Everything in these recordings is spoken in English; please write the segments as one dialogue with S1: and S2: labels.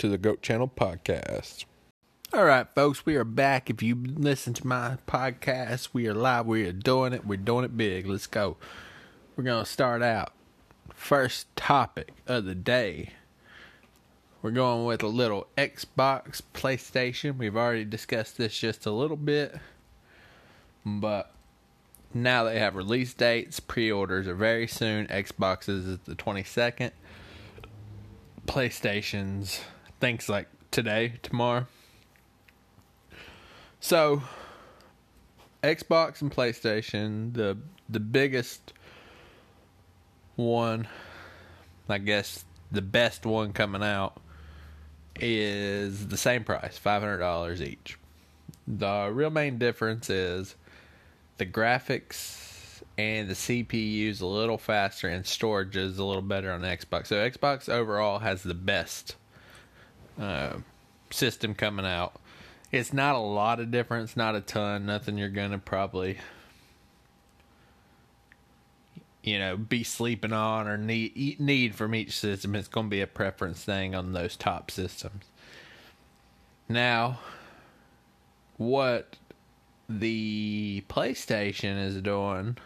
S1: to the Goat Channel Podcast.
S2: All right, folks, we are back. If you listen to my podcast, we are live. We are doing it. We're doing it big. Let's go. We're going to start out. First topic of the day. We're going with a little Xbox, PlayStation. We've already discussed this just a little bit, but now they have release dates. Pre orders are very soon. Xboxes is the 22nd. PlayStation's, things like today, tomorrow. So, Xbox and PlayStation, the the biggest one, I guess the best one coming out is the same price, five hundred dollars each. The real main difference is the graphics and the CPU is a little faster and storage is a little better on Xbox. So Xbox overall has the best uh, system coming out. It's not a lot of difference, not a ton, nothing you're gonna probably you know be sleeping on or need need from each system. It's gonna be a preference thing on those top systems. Now, what the PlayStation is doing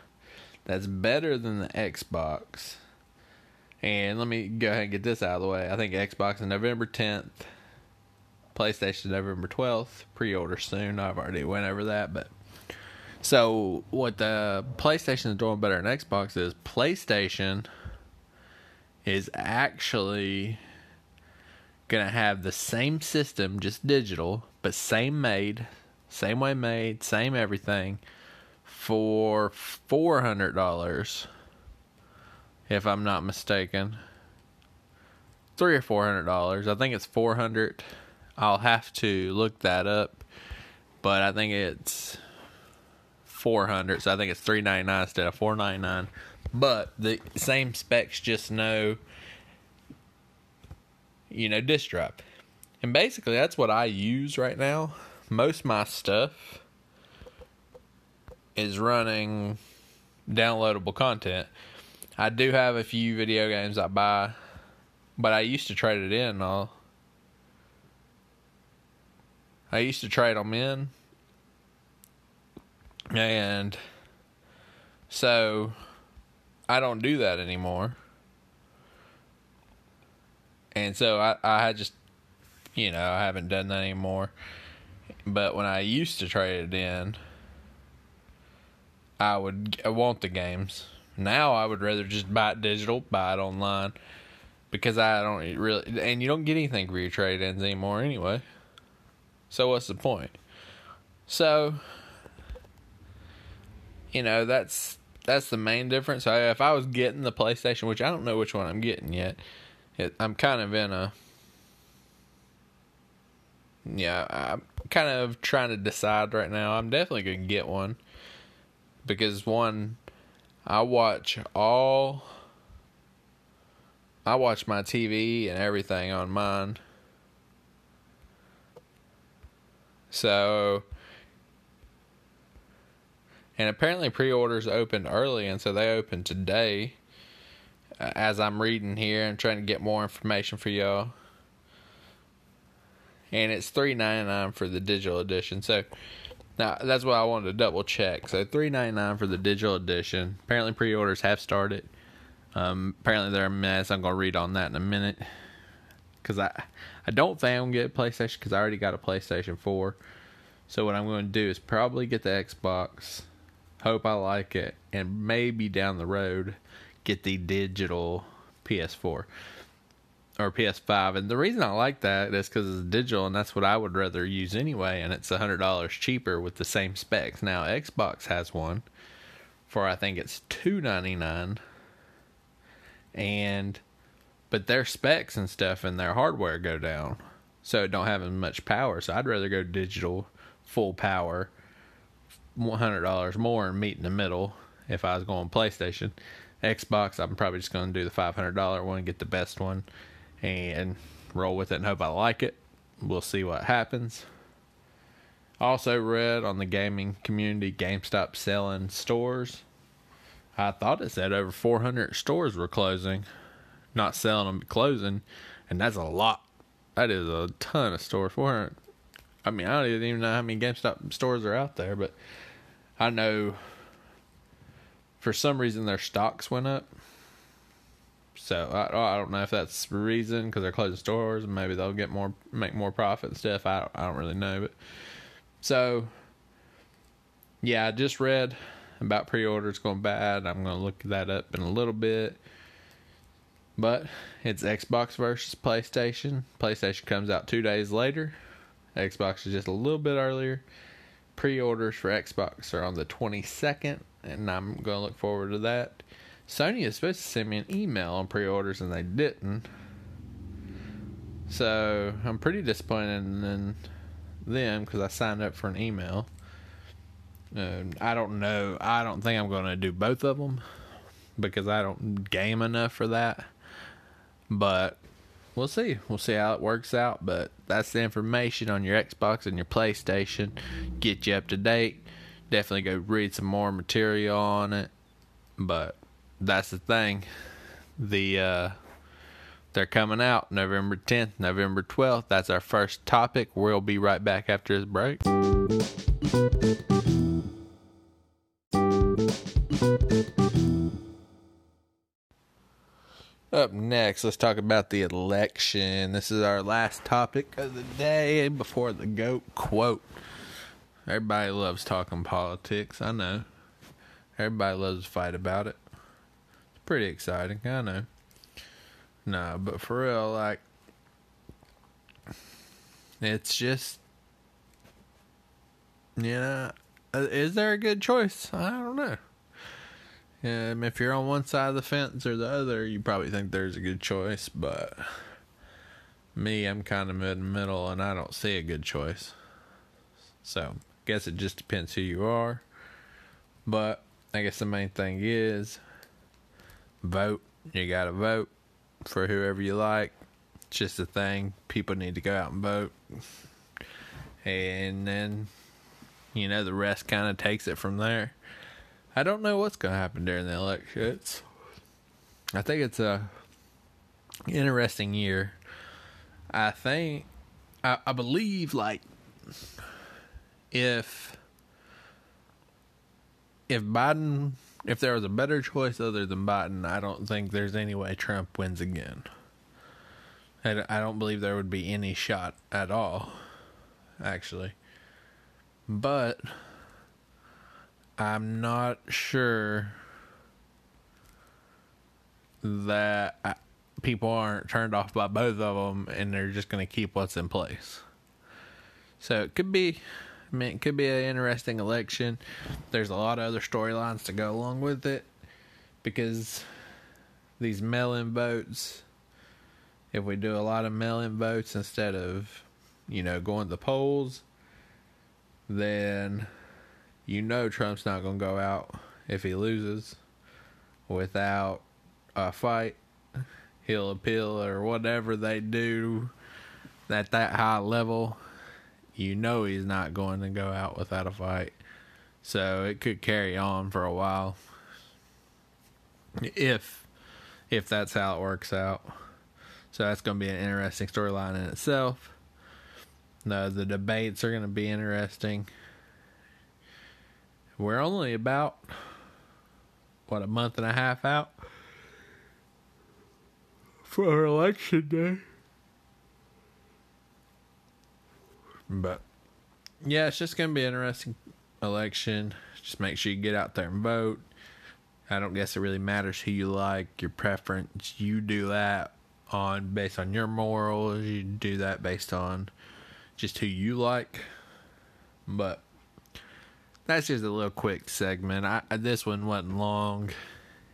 S2: that's better than the Xbox. And let me go ahead and get this out of the way. I think Xbox is November 10th, PlayStation November 12th. Pre-order soon. I've already went over that, but so what the PlayStation is doing better than Xbox is PlayStation is actually gonna have the same system, just digital, but same made, same way made, same everything for four hundred dollars, if I'm not mistaken. Three or four hundred dollars. I think it's four hundred. I'll have to look that up, but I think it's four hundred. So I think it's three ninety nine instead of four ninety nine. But the same specs, just no, you know, disk drive. And basically, that's what I use right now most of my stuff is running downloadable content. I do have a few video games I buy, but I used to trade it in. All I used to trade them in, and so I don't do that anymore. And so I I just you know I haven't done that anymore. But when I used to trade it in, I would want the games. Now I would rather just buy it digital, buy it online, because I don't really, and you don't get anything for your trade ins anymore anyway. So what's the point? So, you know that's that's the main difference. So if I was getting the PlayStation, which I don't know which one I'm getting yet, it, I'm kind of in a yeah, I'm kind of trying to decide right now. I'm definitely to get one because one, I watch all, I watch my TV and everything on mine. So, and apparently pre-orders opened early, and so they opened today. Uh, as I'm reading here and trying to get more information for y'all and it's three ninety nine for the digital edition. So now that's what I wanted to double check. So three ninety nine for the digital edition. Apparently pre orders have started. Um, apparently they're a mess. I'm gonna read on that in a minute because I I don't think I'm gonna get a PlayStation because I already got a PlayStation Four. So what I'm to do is probably get the Xbox. Hope I like it, and maybe down the road get the digital PS4 or PS5. And the reason I like that is because it's digital, and that's what I would rather use anyway. And it's a hundred dollars cheaper with the same specs. Now Xbox has one for I think it's two ninety nine, and but their specs and stuff and their hardware go down, so it don't have as much power. So I'd rather go digital, full power, one hundred dollars more, and meet in the middle. If I was going PlayStation, Xbox, I'm probably just going to do the five hundred dollar one, get the best one and roll with it and hope I like it. We'll see what happens. Also read on the gaming community GameStop selling stores. I thought it said over 400 stores were closing, not selling them, closing, and that's a lot. that is a ton of stores. Four hundred. I mean, I don't even know how many GameStop stores are out there, but I know for some reason their stocks went up. So I, I don't know if that's the reason because they're closing stores and maybe they'll get more, make more profit and stuff. I don't, I don't really know, but so yeah, I just read about pre-orders going bad. I'm going to look that up in a little bit. But it's Xbox versus PlayStation. PlayStation comes out two days later. Xbox is just a little bit earlier. Pre-orders for Xbox are on the 22nd, and I'm going to look forward to that. Sony is supposed to send me an email on pre-orders, and they didn't. So I'm pretty disappointed in them because I signed up for an email. Uh, I don't know. I don't think I'm going to do both of them because I don't game enough for that. But we'll see. We'll see how it works out. But that's the information on your Xbox and your PlayStation. Get you up to date. Definitely go read some more material on it. But that's the thing. The uh they're coming out November 10th, November 12th. That's our first topic. We'll be right back after this break. Up next, let's talk about the election. This is our last topic of the day before the GOAT quote. Everybody loves talking politics, I know. Everybody loves to fight about it. Pretty exciting, I know. No, but for real, like, it's just, you know, uh, is there a good choice? I don't know. Um, if you're on one side of the fence or the other, you probably think there's a good choice, but me, I'm kind of mid middle and I don't see a good choice. So, I guess it just depends who you are. But I guess the main thing is vote. You got to vote for whoever you like. It's just a thing. People need to go out and vote. And then, you know, the rest kind of takes it from there. I don't know what's going to happen during the election. It's, I think it's a interesting year. I think, I, I believe, like, if if Biden, if there was a better choice other than Biden, I don't think there's any way Trump wins again. I, I don't believe there would be any shot at all, actually. But I'm not sure that I, people aren't turned off by both of them and they're just going to keep what's in place. So it could be, It could be an interesting election. There's a lot of other storylines to go along with it because these mail in votes, if we do a lot of mail in votes instead of, you know, going to the polls, then you know Trump's not going to go out if he loses without a fight. He'll appeal or whatever they do at that high level. You know he's not going to go out without a fight. So it could carry on for a while. If if that's how it works out. So that's going to be an interesting storyline in itself. No, the debates are going to be interesting. We're only about what a month and a half out for election day. But yeah, it's just gonna be an interesting election. Just make sure you get out there and vote. I don't guess it really matters who you like, your preference. You do that on based on your morals. You do that based on just who you like. But that's just a little quick segment. I this one wasn't long,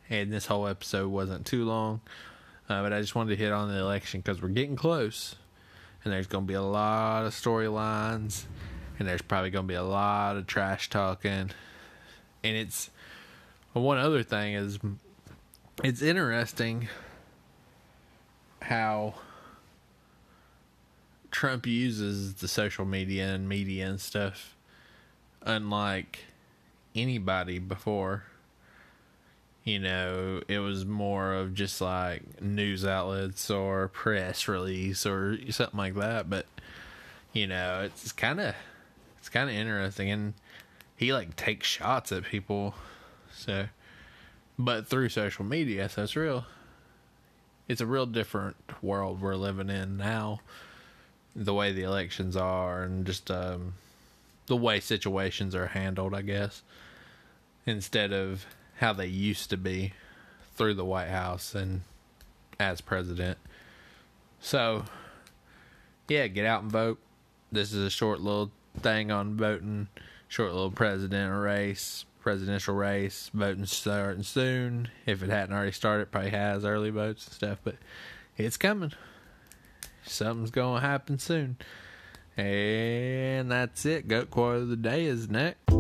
S2: and this whole episode wasn't too long. Uh, but I just wanted to hit on the election because we're getting close, and there's going to be a lot of storylines, and there's probably going to be a lot of trash talking, and it's one other thing is it's interesting how Trump uses the social media and media and stuff unlike anybody before. You know, it was more of just like news outlets or press release or something like that. But you know, it's kind of it's kind of interesting, and he like takes shots at people, so but through social media, so it's real. It's a real different world we're living in now. The way the elections are, and just um, the way situations are handled, I guess, instead of how they used to be through the White House and as president. So, yeah, get out and vote. This is a short little thing on voting, short little presidential race, presidential race. Voting starting soon. If it hadn't already started, probably has early votes and stuff, but it's coming. Something's going to happen soon. And that's it. Goat quote of the day is next.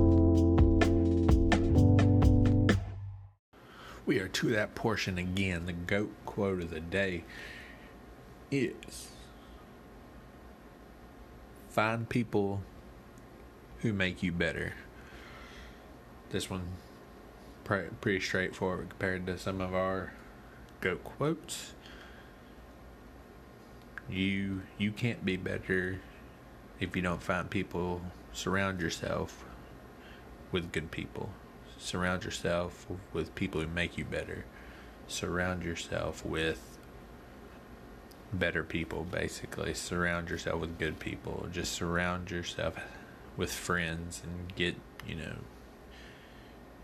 S2: We are to that portion again. The goat quote of the day is find people who make you better. This one pretty straightforward compared to some of our goat quotes. You you can't be better if you don't find people. Surround yourself with good people. Surround yourself with people who make you better. Surround yourself with better people, basically. Surround yourself with good people. Just surround yourself with friends and get, you know,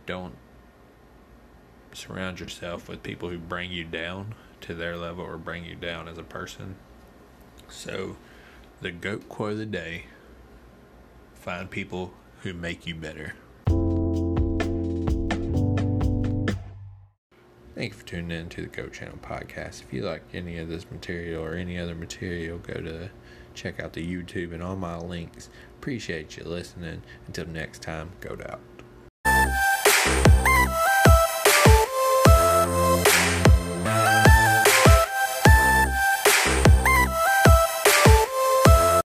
S2: don't surround yourself with people who bring you down to their level or bring you down as a person. So, the GOAT quote of the day find people who make you better. Thank you for tuning in to the Goat Channel podcast. If you like any of this material or any other material, go to check out the YouTube and all my links. Appreciate you listening. Until next time, go out.